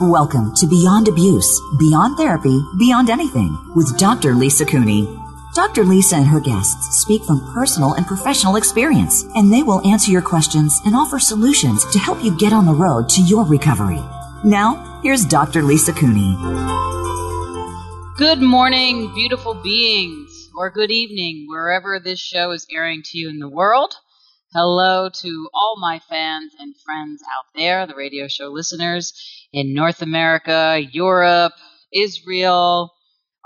Welcome to Beyond Abuse, Beyond Therapy, Beyond Anything with Dr. Lisa Cooney. Dr. Lisa and her guests speak from personal and professional experience, and they will answer your questions and offer solutions to help you get on the road to your recovery. Now, here's Dr. Lisa Cooney. Good morning, beautiful beings, or good evening, wherever this show is airing to you in the world. Hello to all my fans and friends out there, the radio show listeners in North America, Europe, Israel,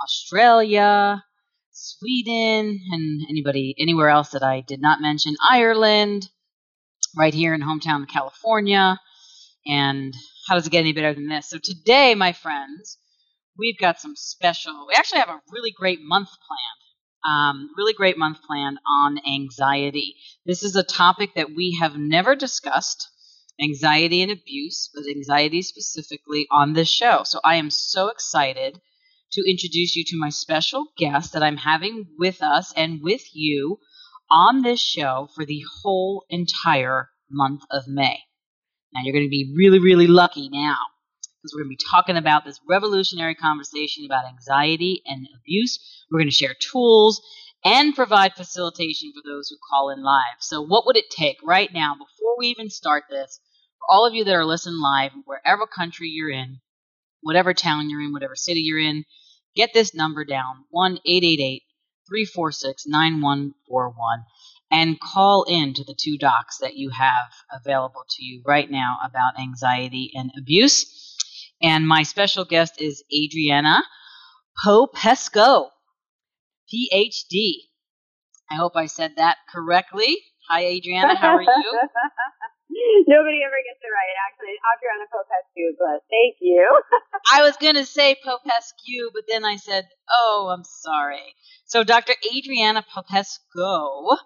Australia, Sweden, and anybody anywhere else that I did not mention, Ireland, right here in hometown California. And how does it get any better than this? So today, my friends, we've got some special. We actually have a really great month planned. Um, really great month planned on anxiety. This is a topic that we have never discussed anxiety and abuse, but anxiety specifically on this show. So I am so excited to introduce you to my special guest that I'm having with us and with you on this show for the whole entire month of May. Now you're going to be really, really lucky now because we're going to be talking about this revolutionary conversation about anxiety and abuse. We're going to share tools and provide facilitation for those who call in live. So, what would it take right now, before we even start this, all of you that are listening live, wherever country you're in, whatever town you're in, whatever city you're in, get this number down 1 346 9141 and call in to the two docs that you have available to you right now about anxiety and abuse. And my special guest is Adriana Popesco, PhD. I hope I said that correctly. Hi, Adriana. How are you? Nobody ever gets it right, actually. Adriana Popescu, but thank you. I was going to say Popescu, but then I said, oh, I'm sorry. So Dr. Adriana Popescu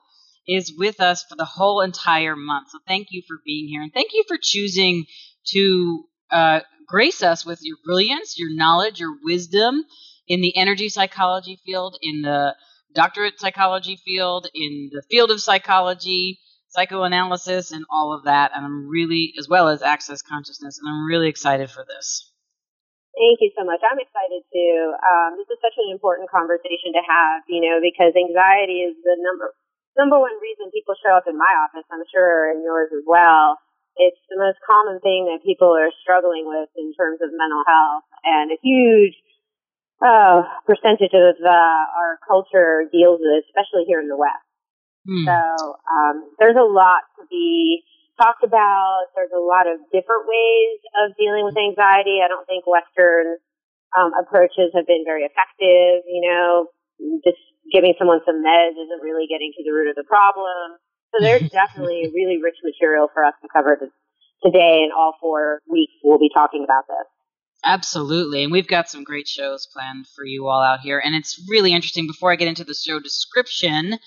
is with us for the whole entire month. So thank you for being here, and thank you for choosing to uh, grace us with your brilliance, your knowledge, your wisdom in the energy psychology field, in the doctorate psychology field, in the field of psychology psychoanalysis and all of that. And I'm really, as well as access consciousness, and I'm really excited for this. Thank you so much. I'm excited too. Um, this is such an important conversation to have, you know, because anxiety is the number number one reason people show up in my office. I'm sure in yours as well. It's the most common thing that people are struggling with in terms of mental health, and a huge uh, percentage of uh, our culture deals with, especially here in the West. Hmm. So um, there's a lot to be talked about. There's a lot of different ways of dealing with anxiety. I don't think Western um, approaches have been very effective. You know, just giving someone some meds isn't really getting to the root of the problem. So there's definitely really rich material for us to cover today, and all four weeks we'll be talking about this. Absolutely. And we've got some great shows planned for you all out here. And it's really interesting. Before I get into the show description,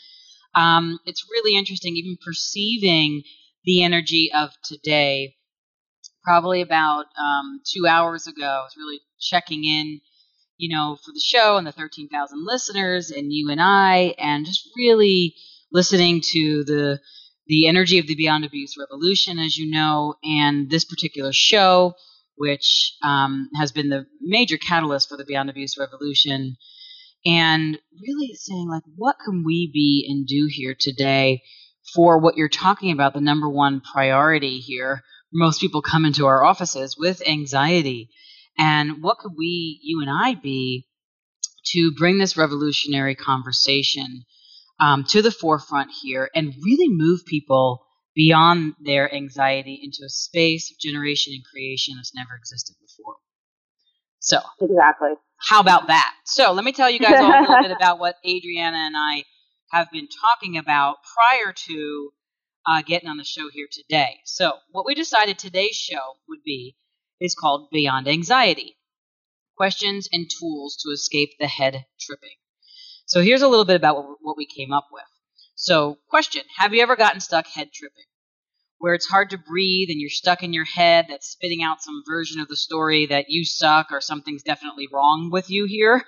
um, it's really interesting, even perceiving the energy of today. Probably about um, two hours ago, I was really checking in, you know, for the show and the 13,000 listeners and you and I, and just really listening to the the energy of the Beyond Abuse Revolution, as you know, and this particular show, which um, has been the major catalyst for the Beyond Abuse Revolution and really saying like what can we be and do here today for what you're talking about the number one priority here most people come into our offices with anxiety and what could we you and i be to bring this revolutionary conversation um, to the forefront here and really move people beyond their anxiety into a space of generation and creation that's never existed before. So, exactly. How about that? So, let me tell you guys all a little bit about what Adriana and I have been talking about prior to uh, getting on the show here today. So, what we decided today's show would be is called Beyond Anxiety Questions and Tools to Escape the Head Tripping. So, here's a little bit about what we came up with. So, question Have you ever gotten stuck head tripping? Where it's hard to breathe and you're stuck in your head that's spitting out some version of the story that you suck or something's definitely wrong with you here?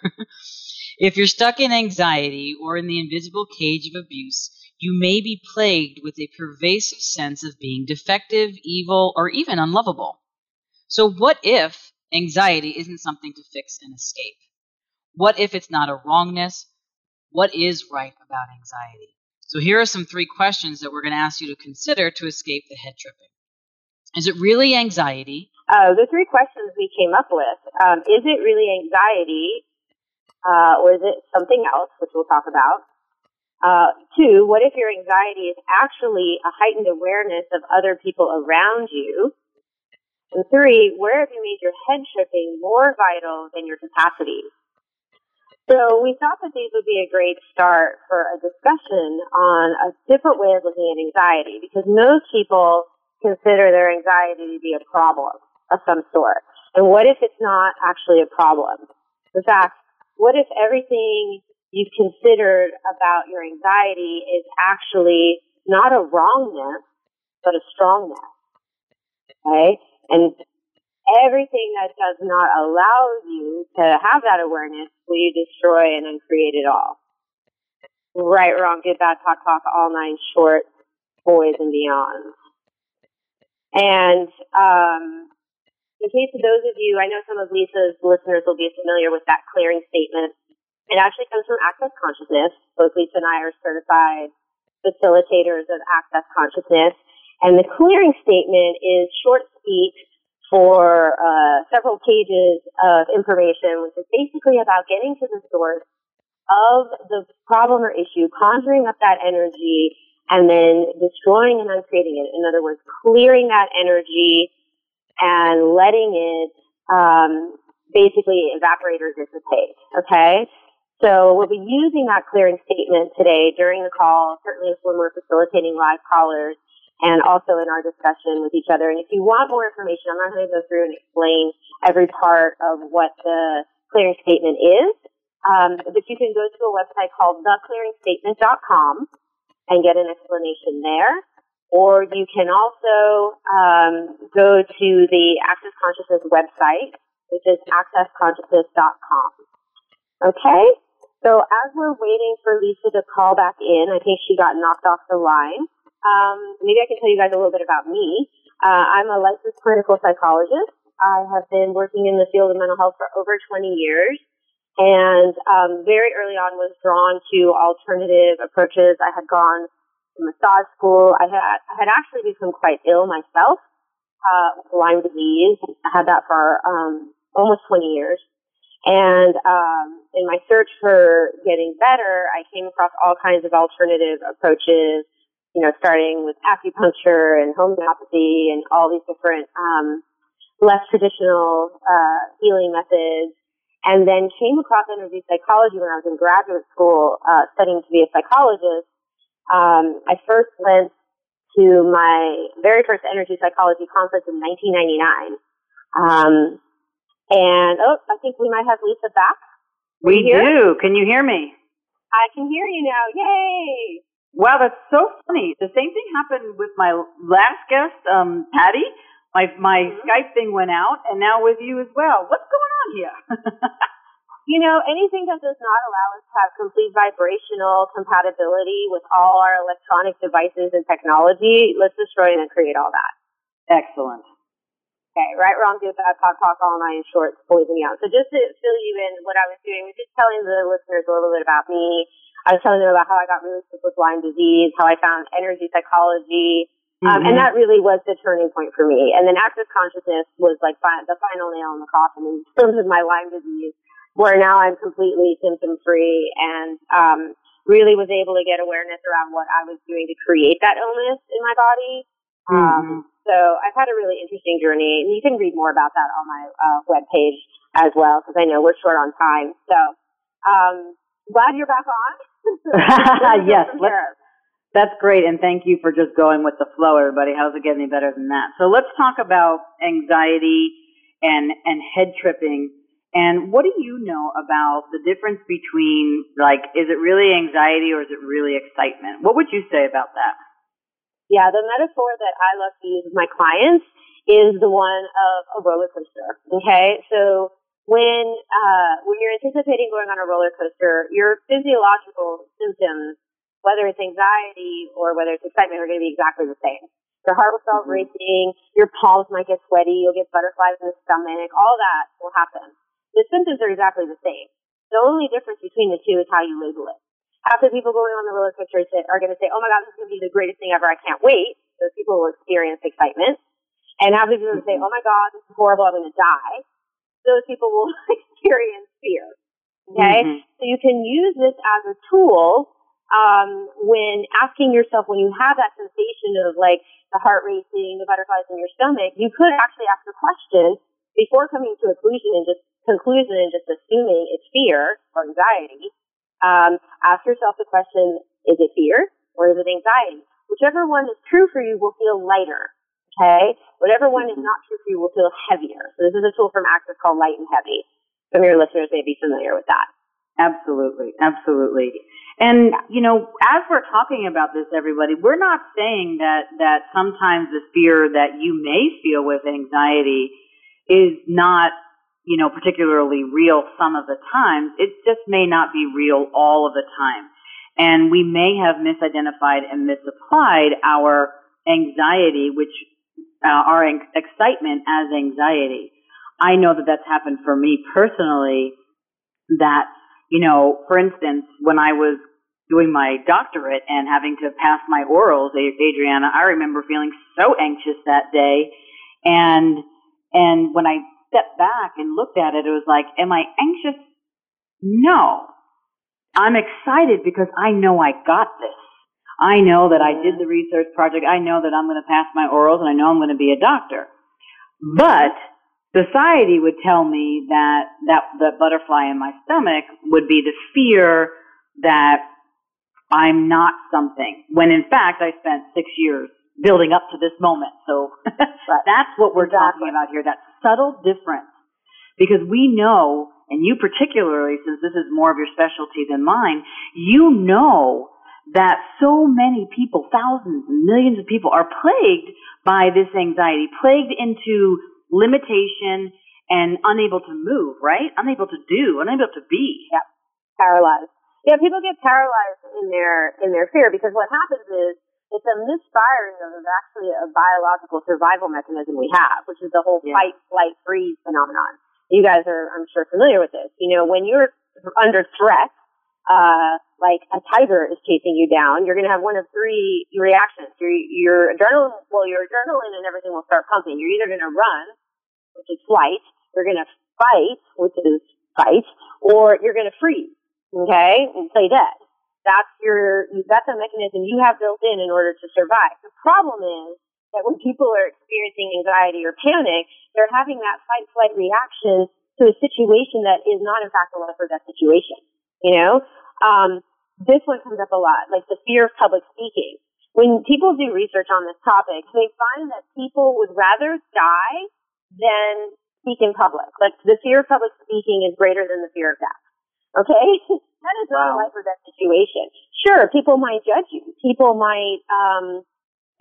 if you're stuck in anxiety or in the invisible cage of abuse, you may be plagued with a pervasive sense of being defective, evil, or even unlovable. So, what if anxiety isn't something to fix and escape? What if it's not a wrongness? What is right about anxiety? So here are some three questions that we're going to ask you to consider to escape the head tripping. Is it really anxiety? Uh, the three questions we came up with um, is it really anxiety, uh, or is it something else, which we'll talk about? Uh, two, what if your anxiety is actually a heightened awareness of other people around you? And three, where have you made your head tripping more vital than your capacities? So we thought that these would be a great start for a discussion on a different way of looking at anxiety because most people consider their anxiety to be a problem of some sort. And what if it's not actually a problem? In fact, what if everything you've considered about your anxiety is actually not a wrongness, but a strongness? Okay? And everything that does not allow you to have that awareness will you destroy and uncreate it all. Right, wrong, good, bad, talk, talk, all nine short, boys and beyond. And um, in case of those of you, I know some of Lisa's listeners will be familiar with that clearing statement. It actually comes from Access Consciousness. Both Lisa and I are certified facilitators of Access Consciousness. And the clearing statement is short speak for uh, several pages of information, which is basically about getting to the source of the problem or issue, conjuring up that energy, and then destroying and uncreating it. In other words, clearing that energy and letting it um, basically evaporate or dissipate. Okay? So we'll be using that clearing statement today during the call, certainly when we're facilitating live callers and also in our discussion with each other. And if you want more information, I'm not going to go through and explain every part of what the clearing statement is, um, but you can go to a website called theclearingstatement.com and get an explanation there. Or you can also um, go to the Access Consciousness website, which is accessconsciousness.com. Okay? So as we're waiting for Lisa to call back in, I think she got knocked off the line. Um, maybe I can tell you guys a little bit about me. Uh, I'm a licensed clinical psychologist. I have been working in the field of mental health for over 20 years and um, very early on was drawn to alternative approaches. I had gone to massage school. I had, I had actually become quite ill myself, uh, Lyme disease. I had that for um, almost 20 years. And um, in my search for getting better, I came across all kinds of alternative approaches you know, starting with acupuncture and homeopathy and all these different um, less traditional uh, healing methods, and then came across energy psychology when I was in graduate school uh, studying to be a psychologist. Um, I first went to my very first energy psychology conference in 1999. Um, and oh, I think we might have Lisa back. We do. Can you hear me? I can hear you now. Yay! Wow, that's so funny. The same thing happened with my last guest, um, Patty. My my mm-hmm. Skype thing went out, and now with you as well. What's going on here? you know, anything that does not allow us to have complete vibrational compatibility with all our electronic devices and technology, let's destroy and create all that. Excellent. Okay, right, wrong, good, bad, talk, talk, all nine shorts, boys and beyond. So just to fill you in, what I was doing was just telling the listeners a little bit about me, I was telling them about how I got really sick with Lyme disease, how I found energy psychology, um, mm-hmm. and that really was the turning point for me. And then access consciousness was like fi- the final nail in the coffin in terms of my Lyme disease, where now I'm completely symptom free and um, really was able to get awareness around what I was doing to create that illness in my body. Um, Mm-hmm. So I've had a really interesting journey, and you can read more about that on my uh, webpage as well, because I know we're short on time. So um, glad you're back on. Yes, From let's- here. That's great, and thank you for just going with the flow, everybody. How's it get any better than that? So let's talk about anxiety and and head tripping. And what do you know about the difference between like is it really anxiety or is it really excitement? What would you say about that? Yeah, the metaphor that I love to use with my clients is the one of a roller coaster. Okay, so when uh, when you're anticipating going on a roller coaster, your physiological symptoms, whether it's anxiety or whether it's excitement, are going to be exactly the same. Your heart will start Mhm. racing, your palms might get sweaty, you'll get butterflies in the stomach, all that will happen. The symptoms are exactly the same. The only difference between the two is how you label it. Half the people going on the roller coaster are going to say, "Oh my God, this is going to be the greatest thing ever! I can't wait." Those people will experience excitement, and half the people will say, "Oh my God, this is horrible! I'm going to die." Those people will experience fear. Okay, Mhm. so you can use this as a tool um, when asking yourself when you have that sensation of like the heart racing, the butterflies in your stomach. You could actually ask a question before coming to a conclusion and just conclusion and just assuming it's fear or anxiety. Um, ask yourself the question: Is it fear or is it anxiety? Whichever one is true for you will feel lighter. Okay, whatever one is not true for you will feel heavier. So this is a tool from Access called Light and Heavy. Some of your listeners may be familiar with that. Absolutely, absolutely. And you know, as we're talking about this, everybody, we're not saying that that sometimes the fear that you may feel with anxiety is not, you know, particularly real some of the times. It just may not be real all of the time. And we may have misidentified and misapplied our anxiety, which uh, our excitement as anxiety. I know that that's happened for me personally. That you know, for instance, when I was doing my doctorate and having to pass my orals, Adriana, I remember feeling so anxious that day. And, and when I stepped back and looked at it, it was like, am I anxious? No. I'm excited because I know I got this. I know that I did the research project. I know that I'm going to pass my orals and I know I'm going to be a doctor. But society would tell me that that the butterfly in my stomach would be the fear that I'm not something. When in fact I spent six years building up to this moment. So that's what we're talking about here. That subtle difference. Because we know, and you particularly, since this is more of your specialty than mine, you know that so many people, thousands and millions of people are plagued by this anxiety, plagued into limitation and unable to move, right? Unable to do, unable to be. Yep. Paralyzed. Yeah, people get paralyzed in their in their fear because what happens is it's a misfiring of actually a biological survival mechanism we have, which is the whole Yeah. fight, flight, freeze phenomenon. You guys are, I'm sure, familiar with this. You know, when you're under threat, uh, like a tiger is chasing you down, you're going to have one of three reactions. Your, your adrenaline, well, your adrenaline and everything will start pumping. You're either going to run, which is flight, you're going to fight, which is fight, or you're going to freeze, okay, and play dead. That's your, that's a mechanism you have built in in order to survive. The problem is that when people are experiencing anxiety or panic, they're having that fight flight reaction to a situation that is not in fact a life or death situation. You know, um, this one comes up a lot, like the fear of public speaking. When people do research on this topic, they find that people would rather die than speak in public. Like the fear of public speaking is greater than the fear of death. Okay? that is not a life or death situation. Sure, people might judge you. People might um,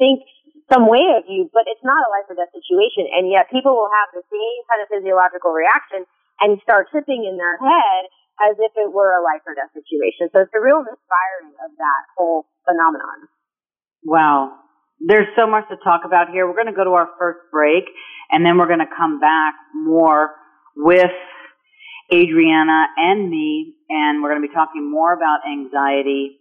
think some way of you, but it's not a life or death situation. And yet people will have the same kind of physiological reaction and start tripping in their head as if it were a life or death situation. So it's a real misfiring of that whole phenomenon. Wow. There's so much to talk about here. We're going to go to our first break and then we're going to come back more with Adriana and me and we're going to be talking more about anxiety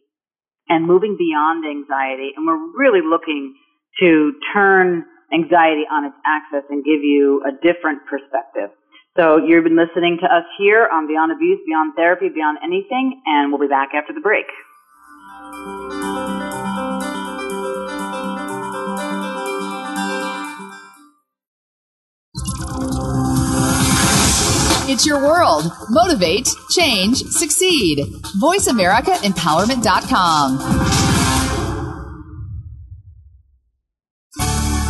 and moving beyond anxiety and we're really looking to turn anxiety on its axis and give you a different perspective. So you've been listening to us here on Beyond Abuse, Beyond Therapy, Beyond Anything, and we'll be back after the break. Your world. Motivate, change, succeed. VoiceAmericaEmpowerment.com.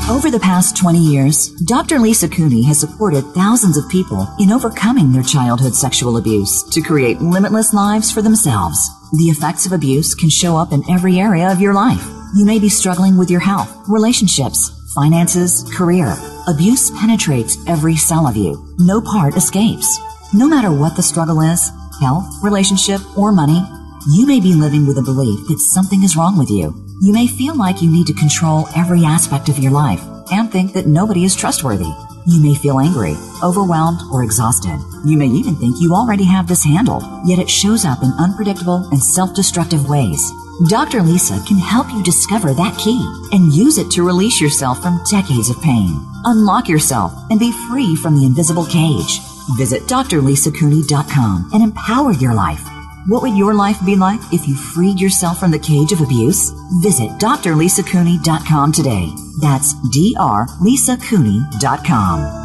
Over the past 20 years, Dr. Lisa Cooney has supported thousands of people in overcoming their childhood sexual abuse to create limitless lives for themselves. The effects of abuse can show up in every area of your life. You may be struggling with your health, relationships, finances, career. Abuse penetrates every cell of you. No part escapes. No matter what the struggle is, health, relationship, or money, you may be living with a belief that something is wrong with you. You may feel like you need to control every aspect of your life and think that nobody is trustworthy. You may feel angry, overwhelmed, or exhausted. You may even think you already have this handled, yet it shows up in unpredictable and self-destructive ways. Dr. Lisa can help you discover that key and use it to release yourself from decades of pain. Unlock yourself and be free from the invisible cage. Visit drlisacooney.com and empower your life. What would your life be like if you freed yourself from the cage of abuse? Visit drlisacooney.com today. That's drlisacooney.com.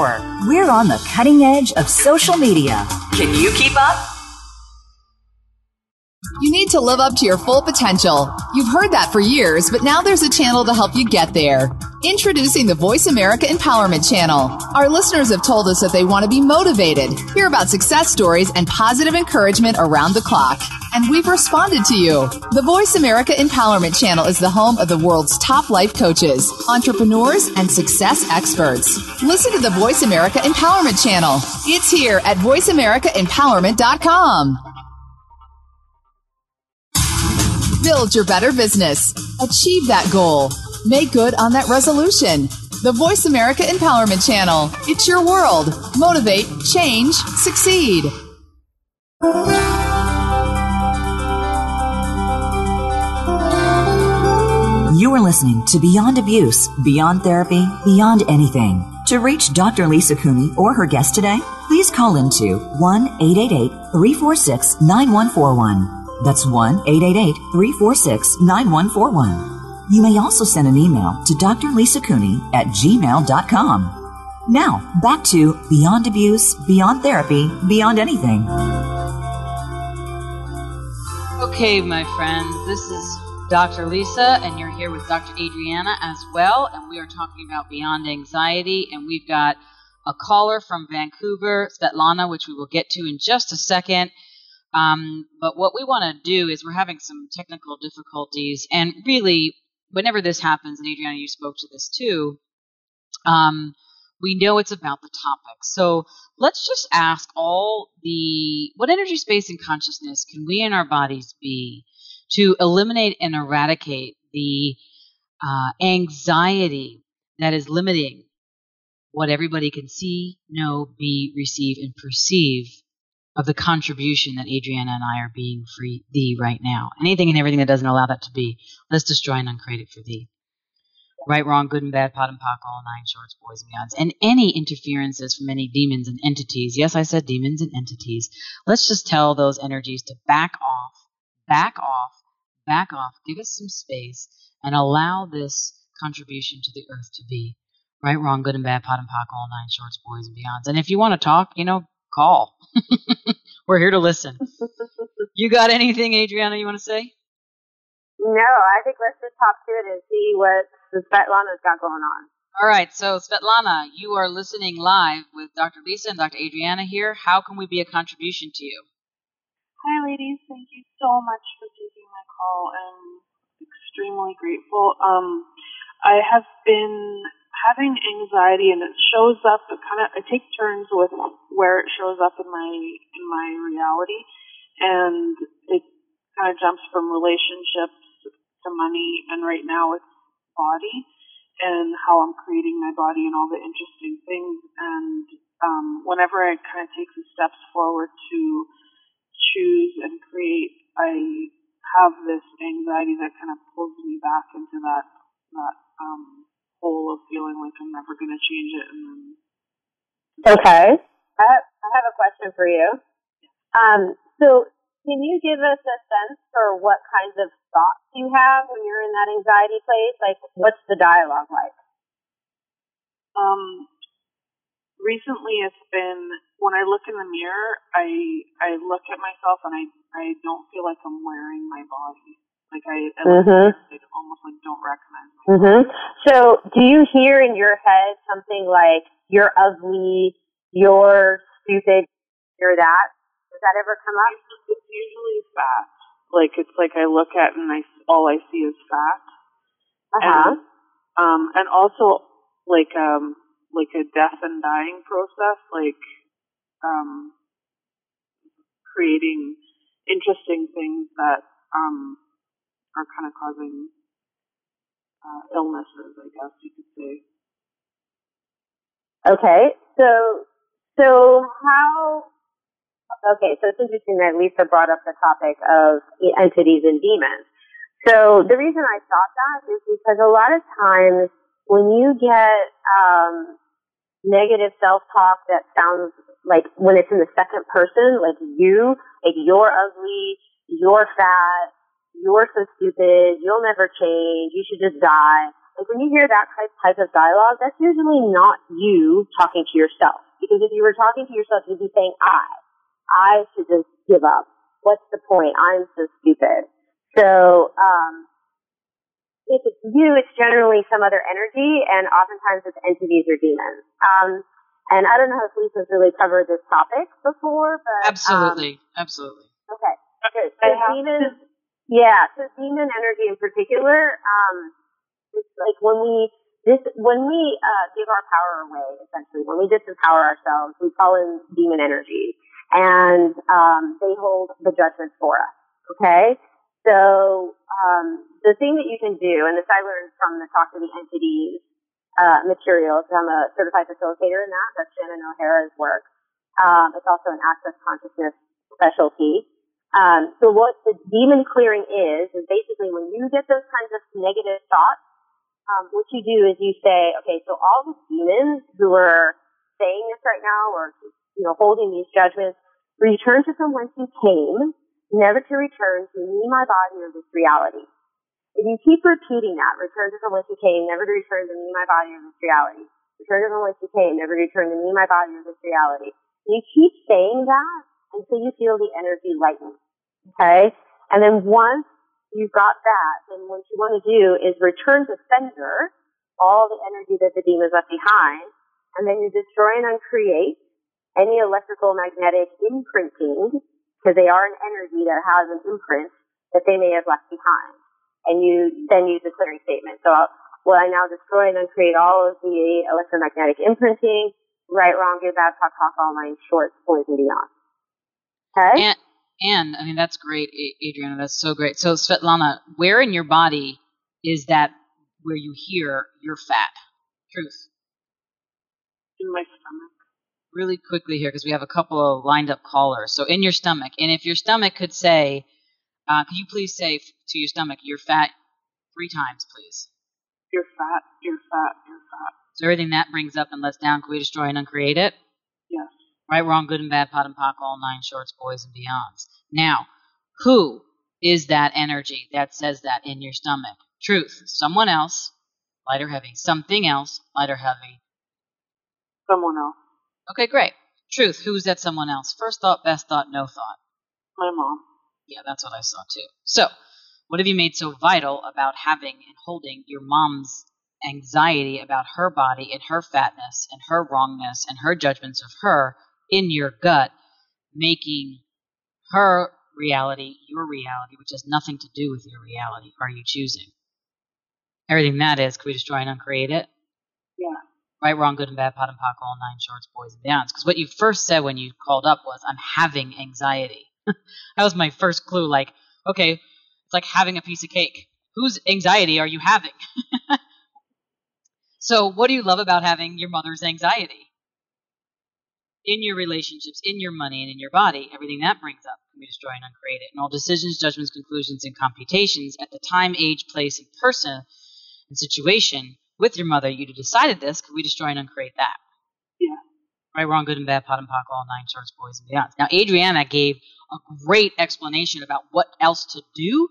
We're on the cutting edge of social media. Can you keep up? You need to live up to your full potential. You've heard that for years, but now there's a channel to help you get there. Introducing the Voice America Empowerment Channel. Our listeners have told us that they want to be motivated, hear about success stories, and positive encouragement around the clock. And we've responded to you. The Voice America Empowerment Channel is the home of the world's top life coaches, entrepreneurs, and success experts. Listen to the Voice America Empowerment Channel. It's here at VoiceAmericaEmpowerment.com. Build your better business. Achieve that goal. Make good on that resolution. The Voice America Empowerment Channel. It's your world. Motivate, change, succeed. You are listening to Beyond Abuse, Beyond Therapy, Beyond Anything. To reach Dr. Lisa Cooney or her guest today, please call into 1 888 346 9141. That's 1 888 346 9141. You may also send an email to Dr. Lisa Cooney at gmail.com. Now, back to Beyond Abuse, Beyond Therapy, Beyond Anything. Okay, my friends, this is Dr. Lisa, and you're here with Dr. Adriana as well, and we are talking about Beyond Anxiety, and we've got a caller from Vancouver, Svetlana, which we will get to in just a second. Um, but what we want to do is we're having some technical difficulties, and really, whenever this happens, and Adriana, you spoke to this too, um, we know it's about the topic. So let's just ask all the what energy, space, and consciousness can we in our bodies be to eliminate and eradicate the uh, anxiety that is limiting what everybody can see, know, be, receive, and perceive of the contribution that Adriana and I are being for thee right now. Anything and everything that doesn't allow that to be, let's destroy and uncreate it for thee. Right, wrong, good and bad, POD and POC, all nine shorts, boys and beyonds, and any interferences from any demons and entities. Yes, I said demons and entities. Let's just tell those energies to back off, back off, back off, give us some space, and allow this contribution to the earth to be. Right, wrong, good and bad, POD and POC, all nine shorts, boys and beyonds. And if you want to talk, you know, call. We're here to listen. you got anything, Adriana, you want to say? No, I think let's just talk to it and see what Svetlana's got going on. All right, so Svetlana, you are listening live with Dr. Lisa and Dr. Adriana here. How can we be a contribution to you? Hi, ladies. Thank you so much for taking my call. I'm extremely grateful. Um, I have been having anxiety, and it shows up. It kind of I take turns with where it shows up in my in my reality, and it kind of jumps from relationships to money, and right now it's body and how I'm creating my body and all the interesting things. And um, whenever I kind of take the steps forward to choose and create, I have this anxiety that kind of pulls me back into that that um, hole of feeling like I'm never going to change it. And then okay, I have, I have a question for you. Um, so can you give us a sense for what kinds of thoughts you have when you're in that anxiety place? Like, what's the dialogue like? Um, recently it's been when I look in the mirror, I I look at myself and I I don't feel like I'm wearing my body. Like I, I mm-hmm. like, almost like don't recognize. Mm-hmm. So, do you hear in your head something like "you're ugly," "you're stupid," "you're that"? Does that ever come up? It's usually fat. Like it's like I look at and I all I see is fat. Uh huh. Um, and also like um like a death and dying process, like um creating interesting things that um are kind of causing uh, illnesses, I guess you could say. Okay, so so how Okay, so it's interesting that Lisa brought up the topic of entities and demons. So the reason I thought that is because a lot of times when you get um, negative self-talk that sounds like when it's in the second person, like you, like you're ugly, you're fat, you're so stupid, you'll never change, you should just die. Like when you hear that type, type of dialogue, that's usually not you talking to yourself. Because if you were talking to yourself, you'd be saying I. I should just give up. What's the point? I'm so stupid. So, um, if it's you, it's generally some other energy, and oftentimes it's entities or demons. Um, and I don't know if Lisa's really covered this topic before, but absolutely, um, absolutely. Okay, so demons, yeah, so demon energy in particular, um, it's like when we this when we uh, give our power away, essentially, when we disempower ourselves, we call in demon energy and um, they hold the judgment for us. Okay, so um, the thing that you can do, and this I learned from the Talk to the Entities uh, materials. I'm a certified facilitator in that. That's Shannon O'Hara's work. Um, it's also an access consciousness specialty. Um, so what the demon clearing is, is basically when you get those kinds of negative thoughts, um, what you do is you say, okay, so all the demons who are saying this right now or you know, holding these judgments, return to from whence you came, never to return to me, my body, or this reality. If you keep repeating that, return to from whence you came, never to return to me, my body, or this reality. Return to from whence you came, never to return to me, my body, or this reality. And you keep saying that until you feel the energy lighten. Okay? And then once you've got that, then what you want to do is return to sender all the energy that the demons left behind, and then you destroy and uncreate any electrical magnetic imprinting, because they are an energy that has an imprint that they may have left behind. And you then use the clearing statement. So I'll, I now destroy and uncreate all of the electromagnetic imprinting, right, wrong, good, bad, talk, talk, all nine shorts, boys, and beyond. Okay? And, and, I mean, that's great, Adriana. That's so great. So, Svetlana, where in your body is that where you hear you're fat? Truth. In my stomach really quickly here because we have a couple of lined up callers. So in your stomach, and if your stomach could say, uh, could you please say to your stomach, "You're fat," three times, please. You're fat. You're fat. You're fat. So everything that brings up and lets down, can we destroy and uncreate it? Right, wrong, good and bad, POD and POC, all nine shorts, boys and beyonds. Now, who is that energy that says that in your stomach? Truth. Someone else, light or heavy. Something else, light or heavy. Someone else. Okay, great. Truth, who's that someone else? First thought, best thought, no thought. My mom. Yeah, that's what I saw too. So, what have you made so vital about having and holding your mom's anxiety about her body and her fatness and her wrongness and her judgments of her in your gut, making her reality your reality, which has nothing to do with your reality? Are you choosing? Everything that is, can we destroy and uncreate it? Yeah right, wrong, good and bad, POD and POC, all nine shorts, boys and beyonds. Because what you first said when you called up was, I'm having anxiety. that was my first clue. Like, Okay, it's like having a piece of cake. Whose anxiety are you having? so, what do you love about having your mother's anxiety? In your relationships, in your money, and in your body, everything that brings up can be destroyed and uncreated. And all decisions, judgments, conclusions, and computations at the time, age, place, and person and situation with your mother, you'd have decided this, could we destroy and uncreate that? Yeah. Right, wrong, good and bad, POD and POC, all nine shorts, boys and beyond. Now, Adriana gave a great explanation about what else to do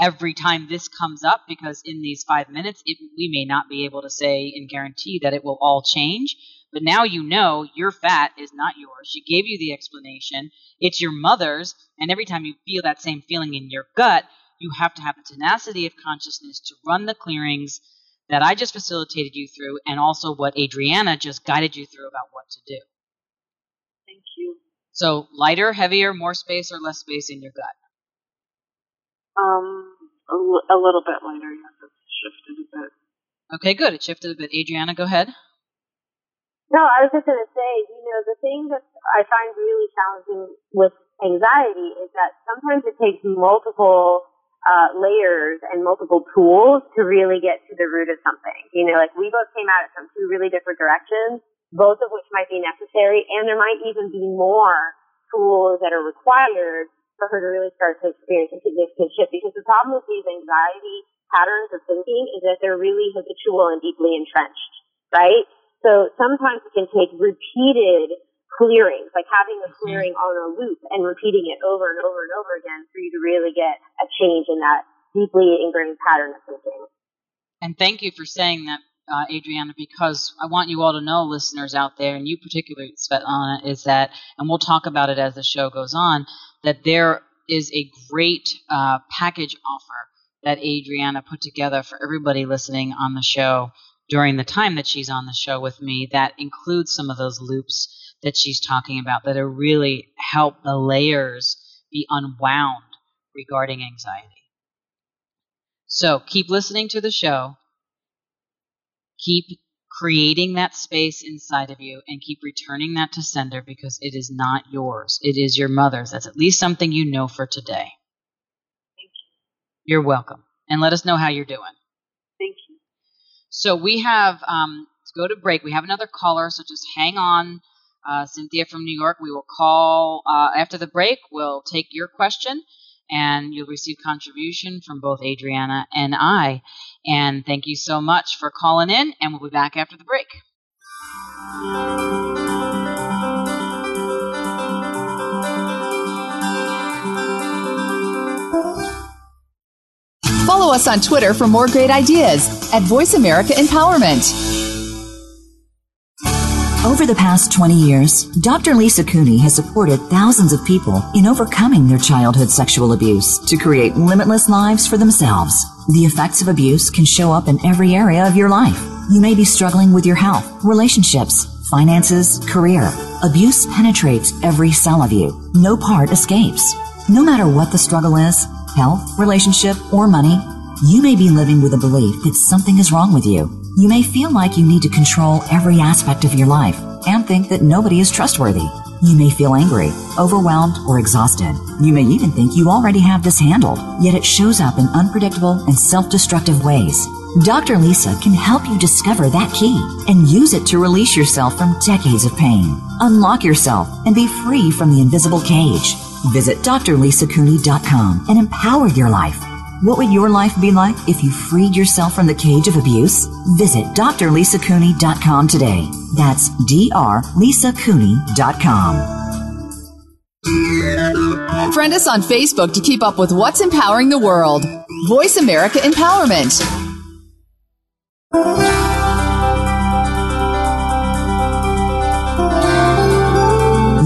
every time this comes up because in these five minutes, it, we may not be able to say and guarantee that it will all change. But now you know your fat is not yours. She gave you the explanation. It's your mother's. And every time you feel that same feeling in your gut, you have to have the tenacity of consciousness to run the clearings that I just facilitated you through and also what Adriana just guided you through about what to do. Thank you. So lighter, heavier, more space or less space in your gut? Um, a, l- a little bit lighter. Yes, it's shifted a bit. Okay, good. It shifted a bit. Adriana, go ahead. No, I was just going to say, you know, the thing that I find really challenging with anxiety is that sometimes it takes multiple uh, layers and multiple tools to really get to the root of something. You know, like we both came at it from two really different directions, both of which might be necessary, and there might even be more tools that are required for her to really start to experience a significant shift. Because the problem with these anxiety patterns of thinking is that they're really habitual and deeply entrenched, right? So sometimes it can take repeated clearings, like having a clearing on a loop and repeating it over and over and over again for you to really get a change in that deeply ingrained pattern of thinking. And thank you for saying that, uh, Adriana, because I want you all to know, listeners out there, and you particularly, Svetlana, is that, and we'll talk about it as the show goes on, that there is a great uh, package offer that Adriana put together for everybody listening on the show during the time that she's on the show with me that includes some of those loops that she's talking about that are really help the layers be unwound regarding anxiety. So keep listening to the show. Keep creating that space inside of you and keep returning that to sender because it is not yours. It is your mother's. That's at least something you know for today. Thank you. You're welcome. And let us know how you're doing. So we have um, to go to break. We have another caller, so just hang on. Uh, Cynthia from New York, we will call uh, after the break. We'll take your question, and you'll receive contribution from both Adriana and I. And thank you so much for calling in, and we'll be back after the break. Follow us on Twitter for more great ideas at Voice America Empowerment. Over the past 20 years, Dr. Lisa Cooney has supported thousands of people in overcoming their childhood sexual abuse to create limitless lives for themselves. The effects of abuse can show up in every area of your life. You may be struggling with your health, relationships, finances, career. Abuse penetrates every cell of you. No part escapes. No matter what the struggle is, health, relationship, or money, you may be living with a belief that something is wrong with you. You may feel like you need to control every aspect of your life and think that nobody is trustworthy. You may feel angry, overwhelmed, or exhausted. You may even think you already have this handled, yet it shows up in unpredictable and self-destructive ways. Dr. Lisa can help you discover that key and use it to release yourself from decades of pain. Unlock yourself and be free from the invisible cage. Visit drlisacooney.com and empower your life. What would your life be like if you freed yourself from the cage of abuse? Visit drlisacooney.com today. That's drlisacooney.com. Friend us on Facebook to keep up with what's empowering the world. Voice America Empowerment.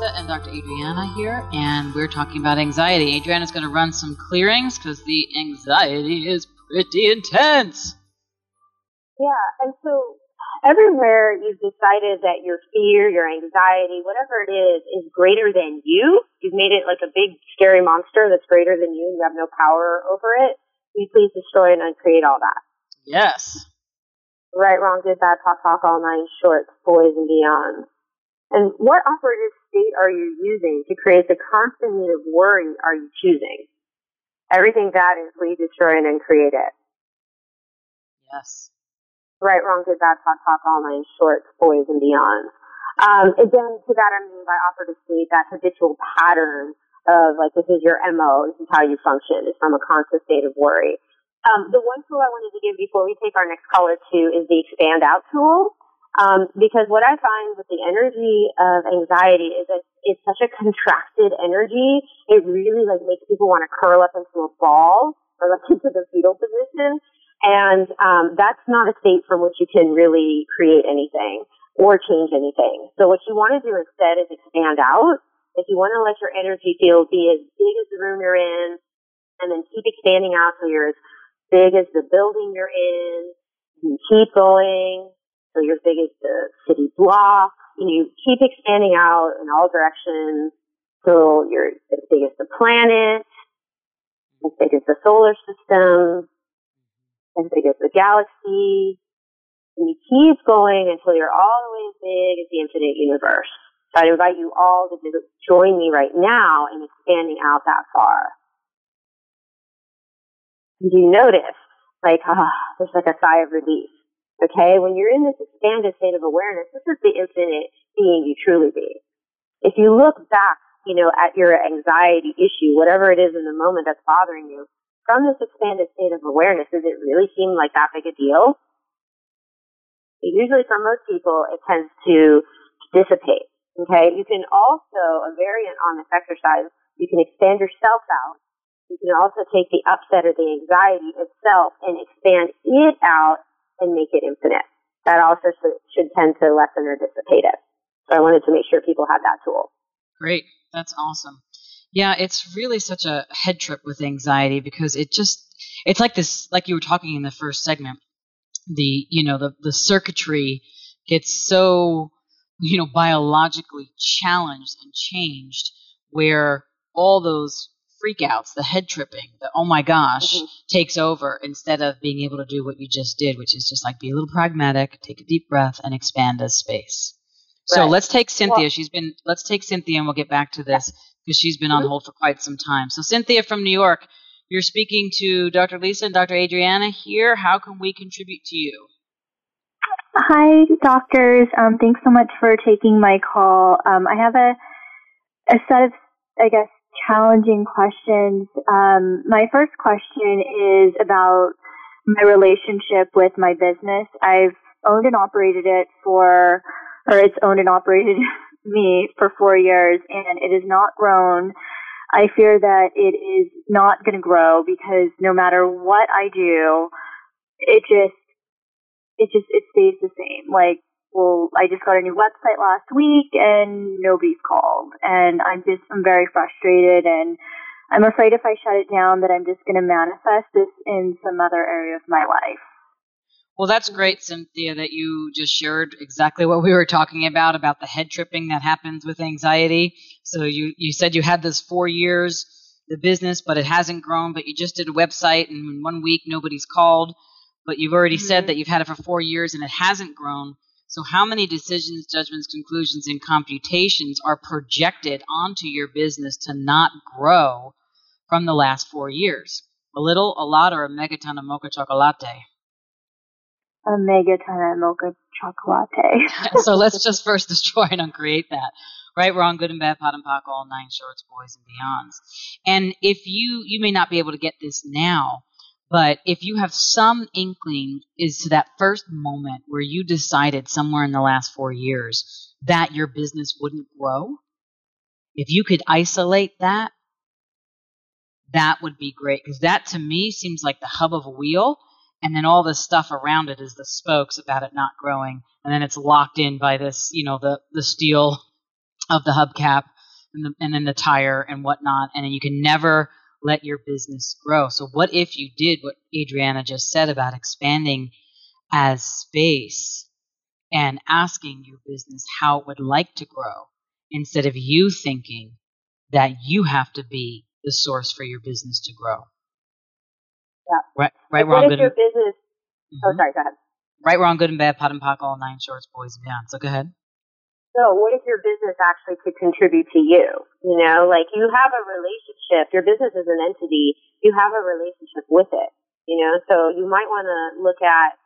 Lisa and Dr. Adriana here, and we're talking about anxiety. Adriana's going to run some clearings because the anxiety is pretty intense. Yeah, and so everywhere you've decided that your fear, your anxiety, whatever it is, is greater than you, you've made it like a big scary monster that's greater than you, and you have no power over it, you please destroy and uncreate all that? Yes. Right, wrong, good, bad, talk, talk, all nine shorts, boys and beyond. And what operative state are you using to create the constant need of worry are you choosing? Everything that is, we destroy and then create it. Yes right, wrong, good, bad, POD, POC, all nine shorts, boys and beyond. Um, again, to that I mean by operative state, that habitual pattern of like this is your MO, this is how you function, is from a constant state of worry. Um, the one tool I wanted to give before we take our next caller to is the expand out tool. Um, because what I find with the energy of anxiety is that it's such a contracted energy. It really like makes people want to curl up into a ball or like into the fetal position. And um, that's not a state from which you can really create anything or change anything. So what you want to do instead is expand out. If you want to let your energy field be as big as the room you're in, and then keep expanding out so you're as big as the building you're in, you keep going so you're big as the city block, and you keep expanding out in all directions so you're as big as the planet, as big as the solar system, as big as the galaxy. And you keep going until you're all the way as big as the infinite universe. So I invite you all to join me right now in expanding out that far. And you notice, like, ah, oh, there's like a sigh of relief. Okay? When you're in this expanded state of awareness, this is the infinite being you truly be. If you look back, you know, at your anxiety issue, whatever it is in the moment that's bothering you, from this expanded state of awareness, does it really seem like that big a deal? Usually for most people, it tends to dissipate. Okay. You can also, a variant on this exercise, you can expand yourself out. You can also take the upset or the anxiety itself and expand it out and make it infinite. That also should, tend to lessen or dissipate it. So I wanted to make sure people had that tool. Great. That's awesome. Yeah, it's really such a head trip with anxiety because it just it's like this like you were talking in the first segment. The you know, the the circuitry gets so you know biologically challenged and changed where all those freakouts, the head tripping, the oh my gosh, mm-hmm. takes over instead of being able to do what you just did, which is just like be a little pragmatic, take a deep breath, and expand as space. Right. So let's take Cynthia. Well, She's been. Let's take Cynthia, and we'll get back to this because she's been on mm-hmm. hold for quite some time. So, Cynthia from New York, you're speaking to Dr. Lisa and Dr. Adriana here. How can we contribute to you? Hi, doctors. Um, thanks so much for taking my call. Um, I have a a set of, I guess, challenging questions. Um, my first question is about my relationship with my business. I've owned and operated it for, or it's owned and operated me for four years and it has not grown. I fear that it is not going to grow because no matter what I do, it just, it just, it stays the same. Like, well, I just got a new website last week and nobody's called and I'm just, I'm very frustrated and I'm afraid if I shut it down that I'm just going to manifest this in some other area of my life. Well, that's great, Cynthia, that you just shared exactly what we were talking about about the head tripping that happens with anxiety. So you you said you had this four years the business, but it hasn't grown. But you just did a website, and in one week nobody's called. But you've already mm-hmm. said that you've had it for four years and it hasn't grown. So how many decisions, judgments, conclusions, and computations are projected onto your business to not grow from the last four years? A little, a lot, or a megaton of mocha chocolate? a megaton of mocha chocolate. so let's just first destroy and uncreate that. Right, wrong, good and bad, POD and POC, all nine shorts, boys and beyonds. And if you, you may not be able to get this now, but if you have some inkling is to that first moment where you decided somewhere in the last four years that your business wouldn't grow, if you could isolate that, that would be great. Because that to me seems like the hub of a wheel and then all this stuff around it is the spokes about it not growing and then it's locked in by this you know the the steel of the hubcap and, the, and then the tire and whatnot, and then you can never let your business grow. So, what if you did what Adriana just said about expanding as space and asking your business how it would like to grow instead of you thinking that you have to be the source for your business to grow? Yeah. Right, right, wrong, good. your business? Mhm. Oh, sorry. Go ahead. Right, wrong, good and bad, POD and POC, all nine shorts, boys and beyond. So go ahead. So what if your business actually could contribute to you? You know, like you have a relationship, your business is an entity, you have a relationship with it, you know, so you might want to look at,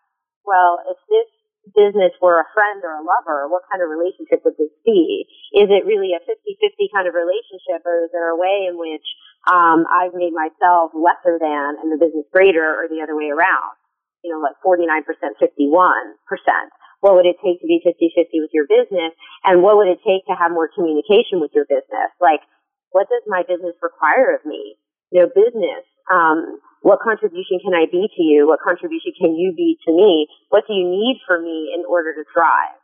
well, if this business were a friend or a lover, what kind of relationship would this be? Is it really a 50-50 kind of relationship or is there a way in which, um, I've made myself lesser than and the business greater or the other way around? You know, like 49%, 51% what would it take to be 50-50 with your business? And what would it take to have more communication with your business? Like what does my business require of me? You know business. Um, what contribution can i be to you? What contribution can you be to me? What do you need from me in order to thrive?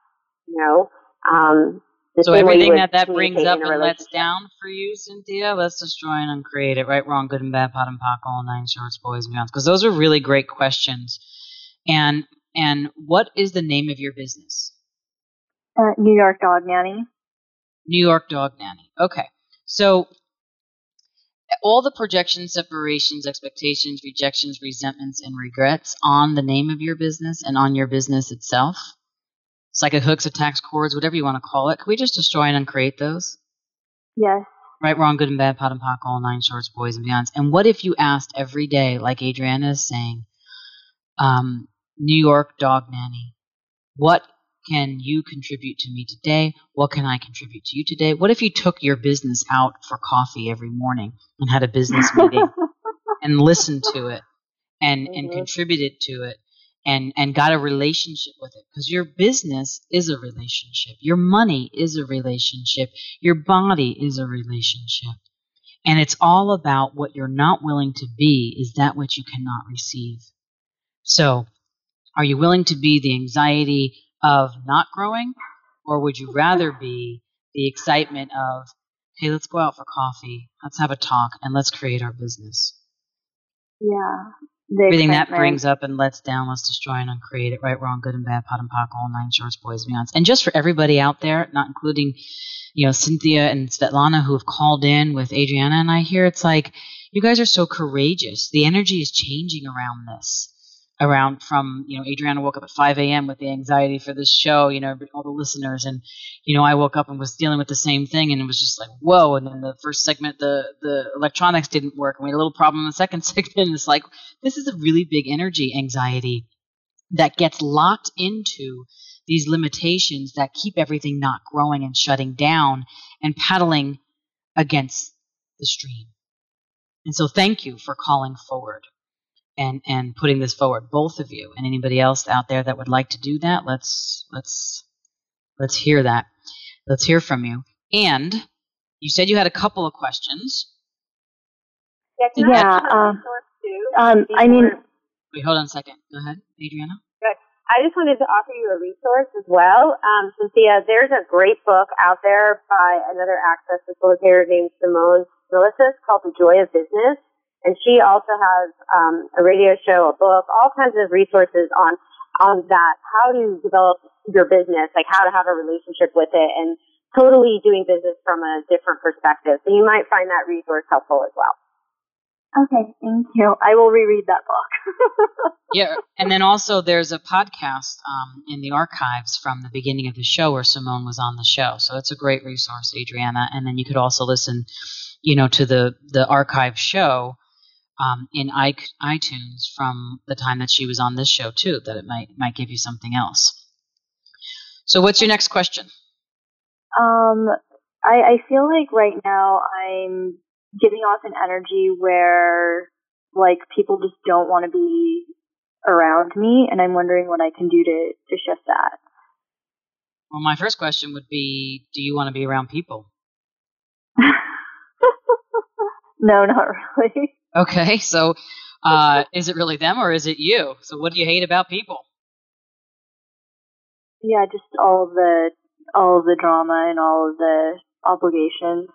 You know? Um, So everything that that brings up and lets down for you, Cynthia, let's destroy and uncreate it. Right, wrong, good and bad, POD and POC, all nine shorts, boys and beyonds. Because those are really great questions. And and what is the name of your business? Uh, New York Dog Nanny. New York Dog Nanny. Okay. So all the projections, separations, expectations, rejections, resentments, and regrets on the name of your business and on your business itself. Psychic hooks, attacks, cords, whatever you want to call it. Can we just destroy and uncreate those? Yes. Right, wrong, good and bad, POD and POC, all nine shorts, boys and beyonds. And what if you asked every day, like Adriana is saying, um, New York dog nanny, what can you contribute to me today? What can I contribute to you today? What if you took your business out for coffee every morning and had a business meeting and listened to it and, and Mhm. contributed to it and, and got a relationship with it? Because your business is a relationship. Your money is a relationship. Your body is a relationship. And it's all about what you're not willing to be is that which you cannot receive. So, are you willing to be the anxiety of not growing? Or would you rather be the excitement of, hey, let's go out for coffee, let's have a talk, and let's create our business? Yeah. Everything that brings up and lets down, let's destroy and uncreate it. Right, wrong, good and bad, POD and POC, all nine shorts, boys and beyonds. And just for everybody out there, not including, you know, Cynthia and Svetlana who have called in with Adriana and I here, it's like, you guys are so courageous. The energy is changing around this. Around from, you know, Adriana woke up at 5 a.m. with the anxiety for this show, you know, all the listeners. And, you know, I woke up and was dealing with the same thing and it was just like, whoa. And then the first segment, the, the electronics didn't work and we had a little problem in the second segment. And it's like, this is a really big energy anxiety that gets locked into these limitations that keep everything not growing and shutting down and paddling against the stream. And so thank you for calling forward and, and putting this forward, both of you and anybody else out there that would like to do that. Let's, let's, let's hear that. Let's hear from you. And you said you had a couple of questions. Yeah, can I Yeah, ask you um, resource too? Um, I mean, Wait, hold on a second. Go ahead, Adriana. Good. I just wanted to offer you a resource as well. Um, Cynthia, there's a great book out there by another access facilitator named Simone Milasas called The Joy of Business. And she also has um, a radio show, a book, all kinds of resources on on that, how to develop your business, like how to have a relationship with it, and totally doing business from a different perspective. So you might find that resource helpful as well. okay, thank you. I will reread that book. Yeah, and then also there's a podcast um, in the archives from the beginning of the show where Simone was on the show. So it's a great resource, Adriana. And then you could also listen, you know, to the the archive show um, in I- iTunes from the time that she was on this show too. That it might might give you something else. So what's your next question? Um, I, I feel like right now I'm giving off an energy where like people just don't want to be around me, and I'm wondering what I can do to to shift that. Well, my first question would be, do you want to be around people? no, not really. Okay, so uh, is it really them or is it you? So what do you hate about people? Yeah, just all the all the drama and all of the obligations.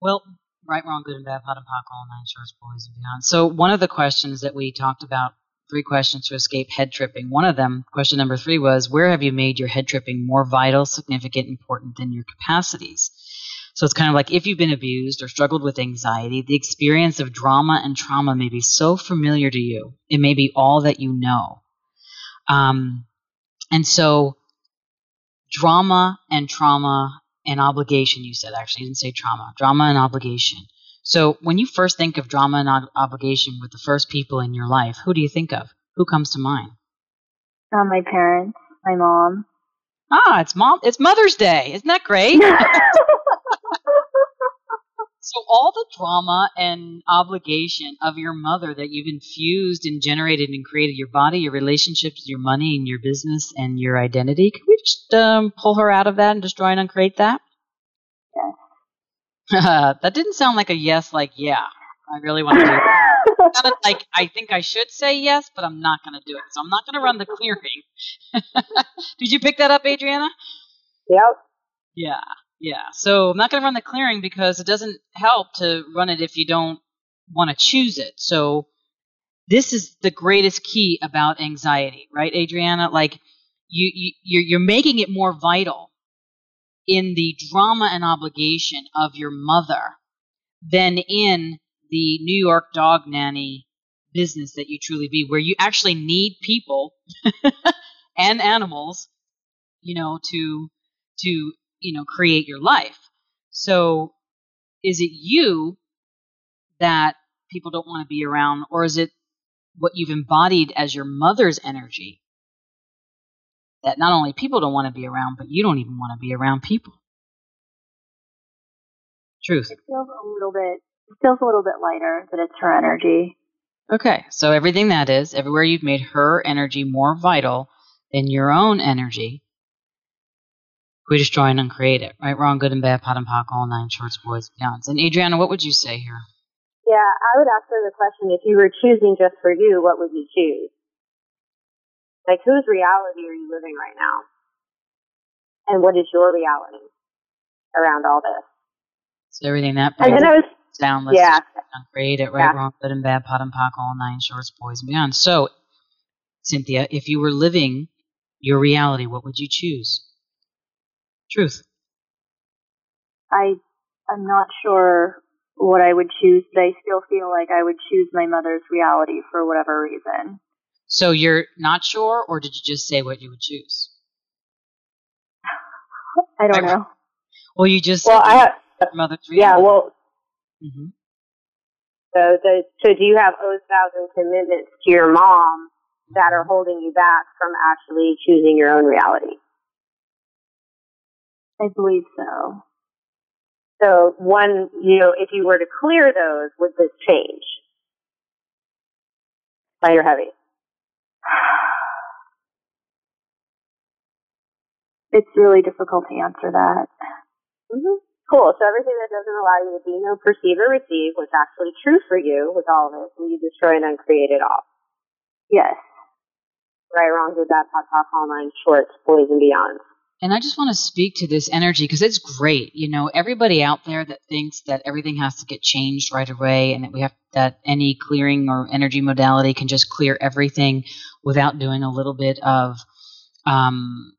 Well, right, wrong, good and bad, POD and POC, all nine shorts, boys and beyond. So one of the questions that we talked about, three questions to escape head tripping. One of them, question number three, was where have you made your head tripping more vital, significant, important than your capacities? So it's kind of like if you've been abused or struggled with anxiety, the experience of drama and trauma may be so familiar to you. It may be all that you know. Um, and so drama and trauma and obligation, you said actually, you didn't say trauma, drama and obligation. So when you first think of drama and ob- obligation with the first people in your life, who do you think of? Who comes to mind? Uh, my parents, my mom. Ah, it's mom. It's Mother's Day. Isn't that great? so all the drama and obligation of your mother that you've infused and generated and created your body, your relationships, your money, and your business and your identity. Can we just um, pull her out of that and destroy and uncreate that? Yes. that didn't sound like a yes. Like yeah, I really want to do it. Sounded like I think I should say yes, but I'm not going to do it. So I'm not going to run the clearing. Did you pick that up, Adriana? Yep. Yeah, yeah. So I'm not going to run the clearing because it doesn't help to run it if you don't want to choose it. So this is the greatest key about anxiety, right, Adriana? Like you, you you're, you're making it more vital in the drama and obligation of your mother than in the New York dog nanny business that you truly be, where you actually need people and animals, you know, to to you know create your life. So, is it you that people don't want to be around, or is it what you've embodied as your mother's energy that not only people don't want to be around, but you don't even want to be around people? Truth. It feels a little bit. It feels a little bit lighter that it's her energy. Okay, so everything that is, everywhere you've made her energy more vital than your own energy, we destroy and uncreate it. Right, wrong, good and bad, POD and POC, all nine shorts, boys, beyonds. And Adriana, what would you say here? Yeah, I would ask her the question: If you were choosing just for you, what would you choose? Like, whose reality are you living right now? And what is your reality around all this? So everything that And then I was, down, let's yeah, create it. Right, Yeah. wrong, good and bad, POD and POC, all nine shorts, boys, and beyond. So, Cynthia, if you were living your reality, what would you choose? Truth. I I'm not sure what I would choose, but I still feel like I would choose my mother's reality for whatever reason. So you're not sure, or did you just say what you would choose? I don't Right. know. Well, you just well, said I have, your mother's yeah, reality. well, hmm so the, so do you have those vows, and commitments to your mom that are holding you back from actually choosing your own reality? I believe so. So one, you know, if you were to clear those, would this change? Light or heavy? It's really difficult to answer that. Mm-hmm. Cool. So everything that doesn't allow you to be, know, perceive, or receive what's actually true for you with all of it, will you destroy and uncreate it all? Yes. Right, wrong, good, bad, POD, POC, all nine, shorts, boys, and beyond. And I just want to speak to this energy because it's great. You know, everybody out there that thinks that everything has to get changed right away and that we have that any clearing or energy modality can just clear everything without doing a little bit of um,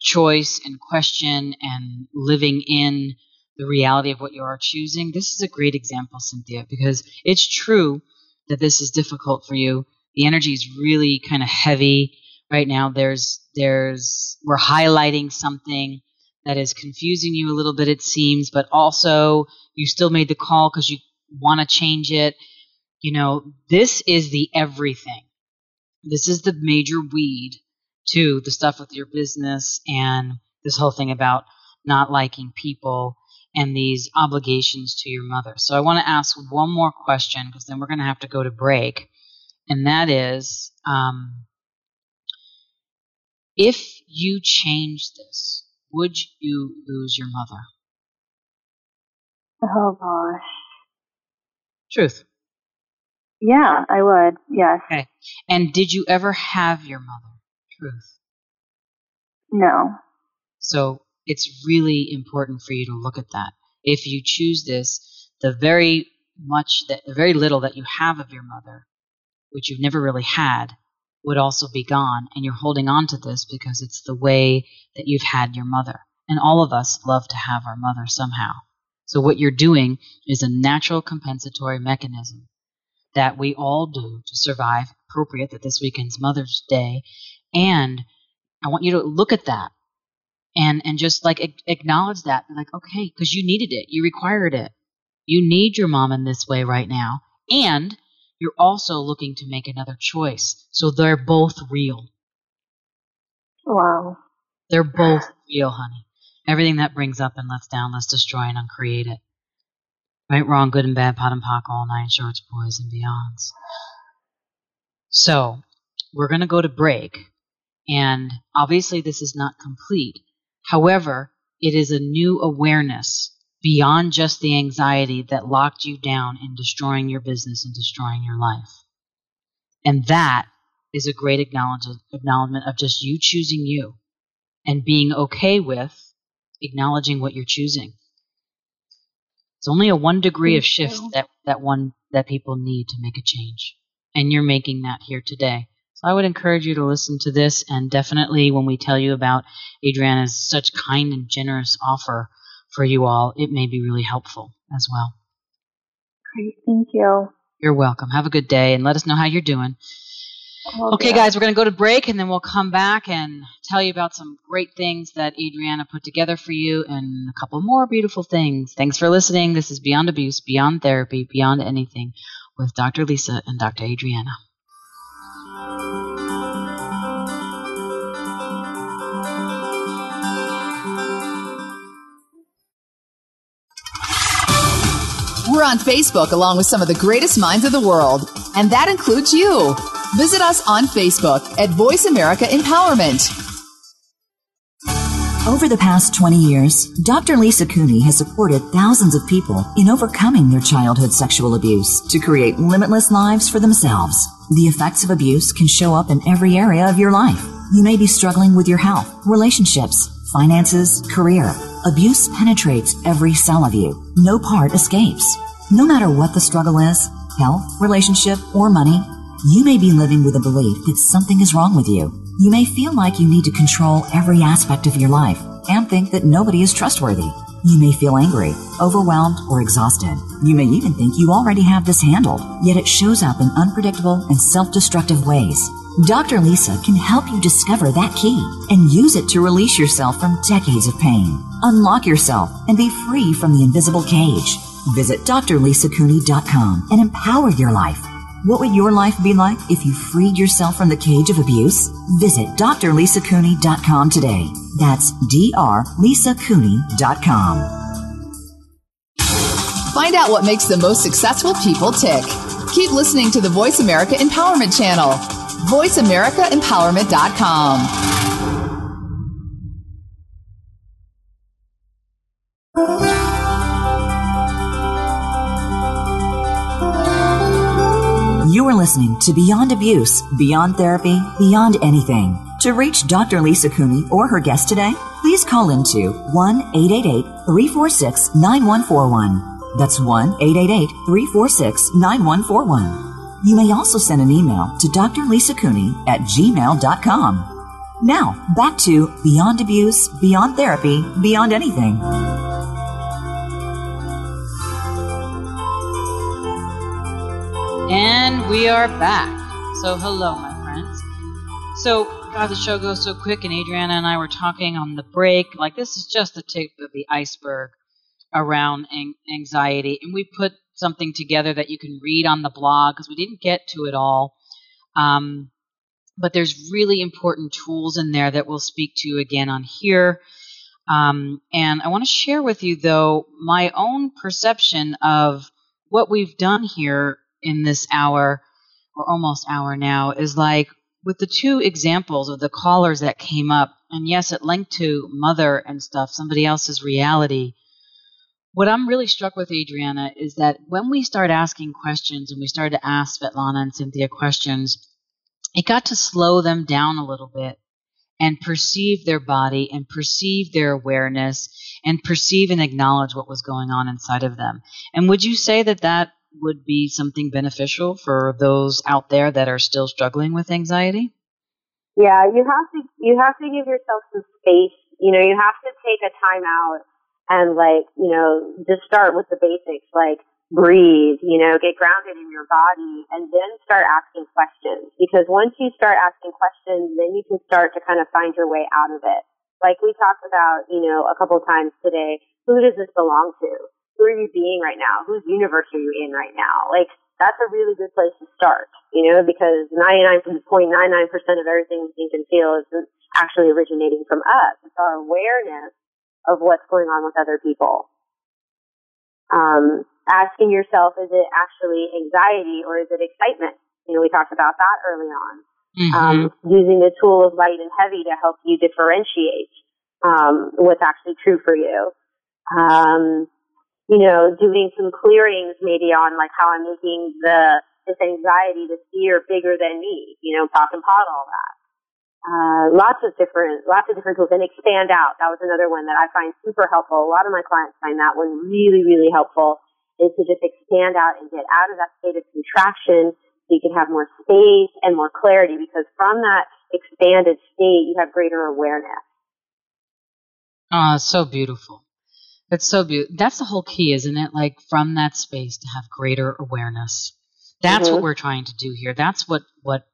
choice and question and living in the reality of what you are choosing. This is a great example, Cynthia, because it's true that this is difficult for you. The energy is really kind of heavy right now. There's there's we're highlighting something that is confusing you a little bit it seems but also you still made the call because you want to change it you know this is the everything this is the major weed to the stuff with your business and this whole thing about not liking people and these obligations to your mother so i want to ask one more question because then we're going to have to go to break and that is um, if you change this, would you lose your mother? Oh gosh. Truth. Yeah, I would. Yes. Okay. And did you ever have your mother? Truth. No. So it's really important for you to look at that. If you choose this, the very much that the very little that you have of your mother, which you've never really had, would also be gone. And you're holding on to this because it's the way that you've had your mother. And all of us love to have our mother somehow. So what you're doing is a natural compensatory mechanism that we all do to survive, appropriate that this weekend's Mother's Day. And I want you to look at that and, and just like acknowledge that. Like, okay, because you needed it. You required it. You need your mom in this way right now. And you're also looking to make another choice. So they're both real. Wow. They're both real, honey. Everything that brings up and lets down, let's destroy and uncreate it. Right, wrong, good and bad, POD and POC, all nine shorts, boys and beyonds. So, we're going to go to break. And obviously, this is not complete. However, it is a new awareness beyond just the anxiety that locked you down in destroying your business and destroying your life. And that is a great acknowledgement of just you choosing you and being okay with acknowledging what you're choosing. It's only a one degree of shift that, that one that people need to make a change. And you're making that here today. So I would encourage you to listen to this and definitely when we tell you about Adriana's such kind and generous offer for you all, it may be really helpful as well. Great, thank you. You're welcome. Have a good day and let us know how you're doing. Okay, guys, we're going to go to break and then we'll come back and tell you about some great things that Adriana put together for you and a couple more beautiful things. Thanks for listening. This is Beyond Abuse, Beyond Therapy, Beyond Anything with Dr. Lisa and Dr. Adriana. We're on Facebook along with some of the greatest minds of the world, and that includes you. Visit us on Facebook at Voice America Empowerment. Over the past 20 years, Dr. Lisa Cooney has supported thousands of people in overcoming their childhood sexual abuse to create limitless lives for themselves. The effects of abuse can show up in every area of your life. You may be struggling with your health, relationships, finances, career. Abuse penetrates every cell of you. No part escapes. No matter what the struggle is, health, relationship, or money, you may be living with a belief that something is wrong with you. You may feel like you need to control every aspect of your life and think that nobody is trustworthy. You may feel angry, overwhelmed, or exhausted. You may even think you already have this handled, yet it shows up in unpredictable and self-destructive ways. Dr. Lisa can help you discover that key and use it to release yourself from decades of pain. Unlock yourself and be free from the invisible cage. Visit drlisacooney.com and empower your life. What would your life be like if you freed yourself from the cage of abuse? Visit drlisacooney.com today. That's drlisacooney.com. Find out what makes the most successful people tick. Keep listening to the Voice America Empowerment Channel. VoiceAmericaEmpowerment.com. You are listening to Beyond Abuse, Beyond Therapy, Beyond Anything. To reach Dr. Lisa Cooney or her guest today, please call into 1 888 346 9141. That's 1 888 346 9141. You may also send an email to Dr. Lisa Cooney at gmail.com. Now, back to Beyond Abuse, Beyond Therapy, Beyond Anything. And we are back. So, hello, my friends. So, God, the show goes so quick, and Adriana and I were talking on the break. Like, this is just the tip of the iceberg around anxiety. And we put something together that you can read on the blog because we didn't get to it all. Um, but there's really important tools in there that we'll speak to again on here. Um, and I want to share with you, though, my own perception of what we've done here in this hour or almost hour now is like with the two examples of the callers that came up, and yes, it linked to mother and stuff, somebody else's reality. What I'm really struck with, Adriana, is that when we start asking questions and we started to ask Svetlana and Cynthia questions, it got to slow them down a little bit and perceive their body and perceive their awareness and perceive and acknowledge what was going on inside of them. And would you say that that would be something beneficial for those out there that are still struggling with anxiety? Yeah, you have to you have to give yourself some space. You know, you have to take a time out and like, you know, just start with the basics like breathe, you know, get grounded in your body and then start asking questions. Because once you start asking questions, then you can start to kind of find your way out of it. Like we talked about, you know, a couple times today, who does this belong to? Who are you being right now? Whose universe are you in right now? Like, that's a really good place to start, you know, because 99.99% of everything we think and feel is actually originating from us. It's our awareness of what's going on with other people. Um, asking yourself, is it actually anxiety or is it excitement? You know, we talked about that early on. Mm-hmm. Um, using the tool of light and heavy to help you differentiate um, what's actually true for you. Um, you know, doing some clearings maybe on like how I'm making the this anxiety, this fear bigger than me. You know, POC and POD all that. Uh, lots of different, lots of different tools and expand out. That was another one that I find super helpful. A lot of my clients find that one really, really helpful is to just expand out and get out of that state of contraction so you can have more space and more clarity because from that expanded state, you have greater awareness. Ah, oh, so beautiful. That's so beautiful. That's the whole key, isn't it? Like from that space to have greater awareness. That's mm-hmm. what we're trying to do here. That's what, what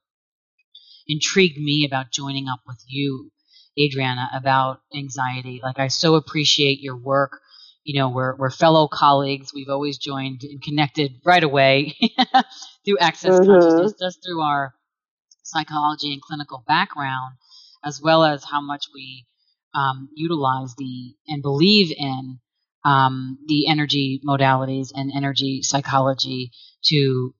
intrigued me about joining up with you, Adriana, about anxiety. Like, I so appreciate your work. You know, we're, we're fellow colleagues. We've always joined and connected right away through Access mm-hmm. Consciousness, just through our psychology and clinical background, as well as how much we um, utilize the and believe in um, the energy modalities and energy psychology to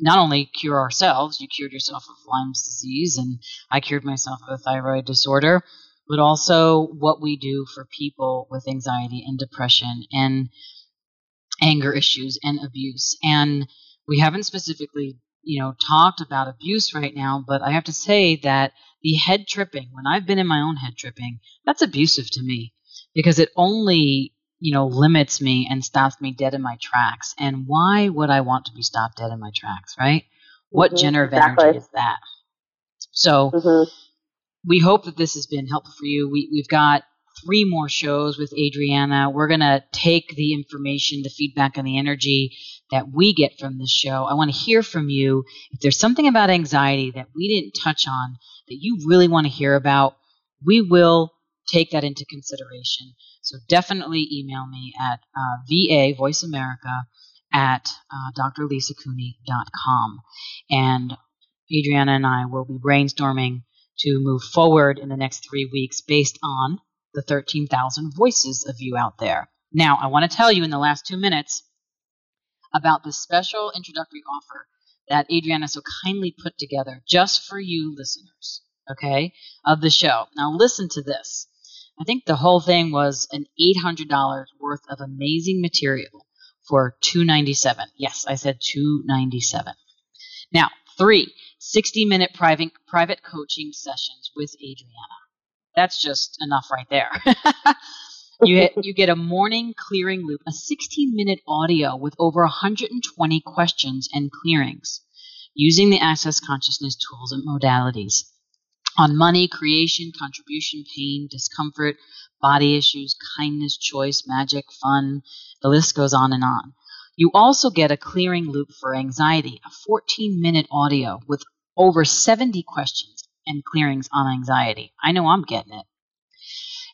not only cure ourselves, you cured yourself of Lyme's disease, and I cured myself of a thyroid disorder, but also what we do for people with anxiety and depression and anger issues and abuse. And we haven't specifically, you know, talked about abuse right now, but I have to say that the head tripping, when I've been in my own head tripping, that's abusive to me because it only you know, limits me and stops me dead in my tracks. And why would I want to be stopped dead in my tracks, right? What mm-hmm, of exactly. energy is that? So mm-hmm. we hope that this has been helpful for you. We, we've got three more shows with Adriana. We're going to take the information, the feedback, and the energy that we get from this show. I want to hear from you. If there's something about anxiety that we didn't touch on that you really want to hear about, we will take that into consideration. So definitely email me at uh, VA Voice America at uh, drlisacooney.com. And Adriana and I will be brainstorming to move forward in the next three weeks based on the 13,000 voices of you out there. Now, I want to tell you in the last two minutes about the special introductory offer that Adriana so kindly put together just for you listeners, okay, of the show. Now, listen to this. I think the whole thing was an $800 worth of amazing material for 297. Yes, I said 297. Now, three 60 minute private private coaching sessions with Adriana. That's just enough right there. you you get a morning clearing loop, a 16 minute audio with over 120 questions and clearings using the access consciousness tools and modalities on money, creation, contribution, pain, discomfort, body issues, kindness, choice, magic, fun. The list goes on and on. You also get a clearing loop for anxiety, a 14 minute audio with over 70 questions and clearings on anxiety. I know I'm getting it.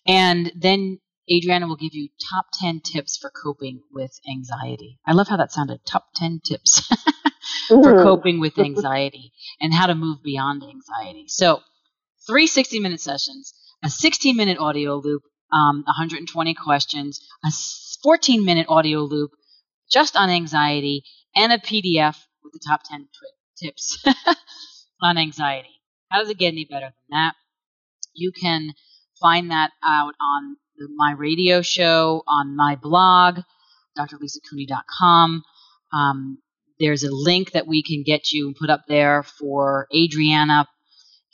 And then Adriana will give you top 10 tips for coping with anxiety. I love how that sounded. Top 10 tips for coping with anxiety and how to move beyond anxiety. So, three 60 minute sessions, a 16 minute audio loop, um, 120 questions, a 14 minute audio loop just on anxiety, and a PDF with the top 10 twi- tips on anxiety. How does it get any better than that? You can find that out on the, my radio show, on my blog, drlisacooney.com. Um, there's a link that we can get you and put up there for Adriana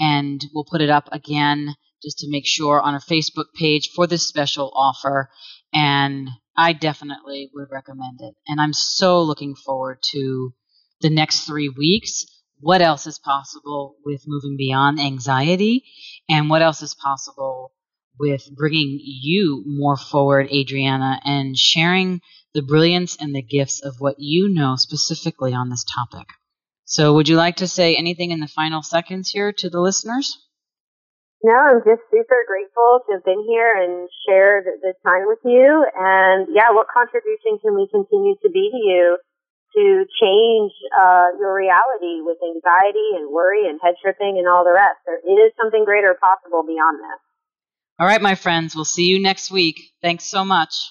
and we'll put it up again just to make sure on our Facebook page for this special offer. And I definitely would recommend it. And I'm so looking forward to the next three weeks. What else is possible with moving beyond anxiety? And what else is possible with bringing you more forward, Adriana, and sharing the brilliance and the gifts of what you know specifically on this topic. So, would you like to say anything in the final seconds here to the listeners? No, I'm just super grateful to have been here and shared this time with you. And yeah, what contribution can we continue to be to you to change uh, your reality with anxiety and worry and head tripping and all the rest? There is something greater possible beyond this. All right, my friends, we'll see you next week. Thanks so much.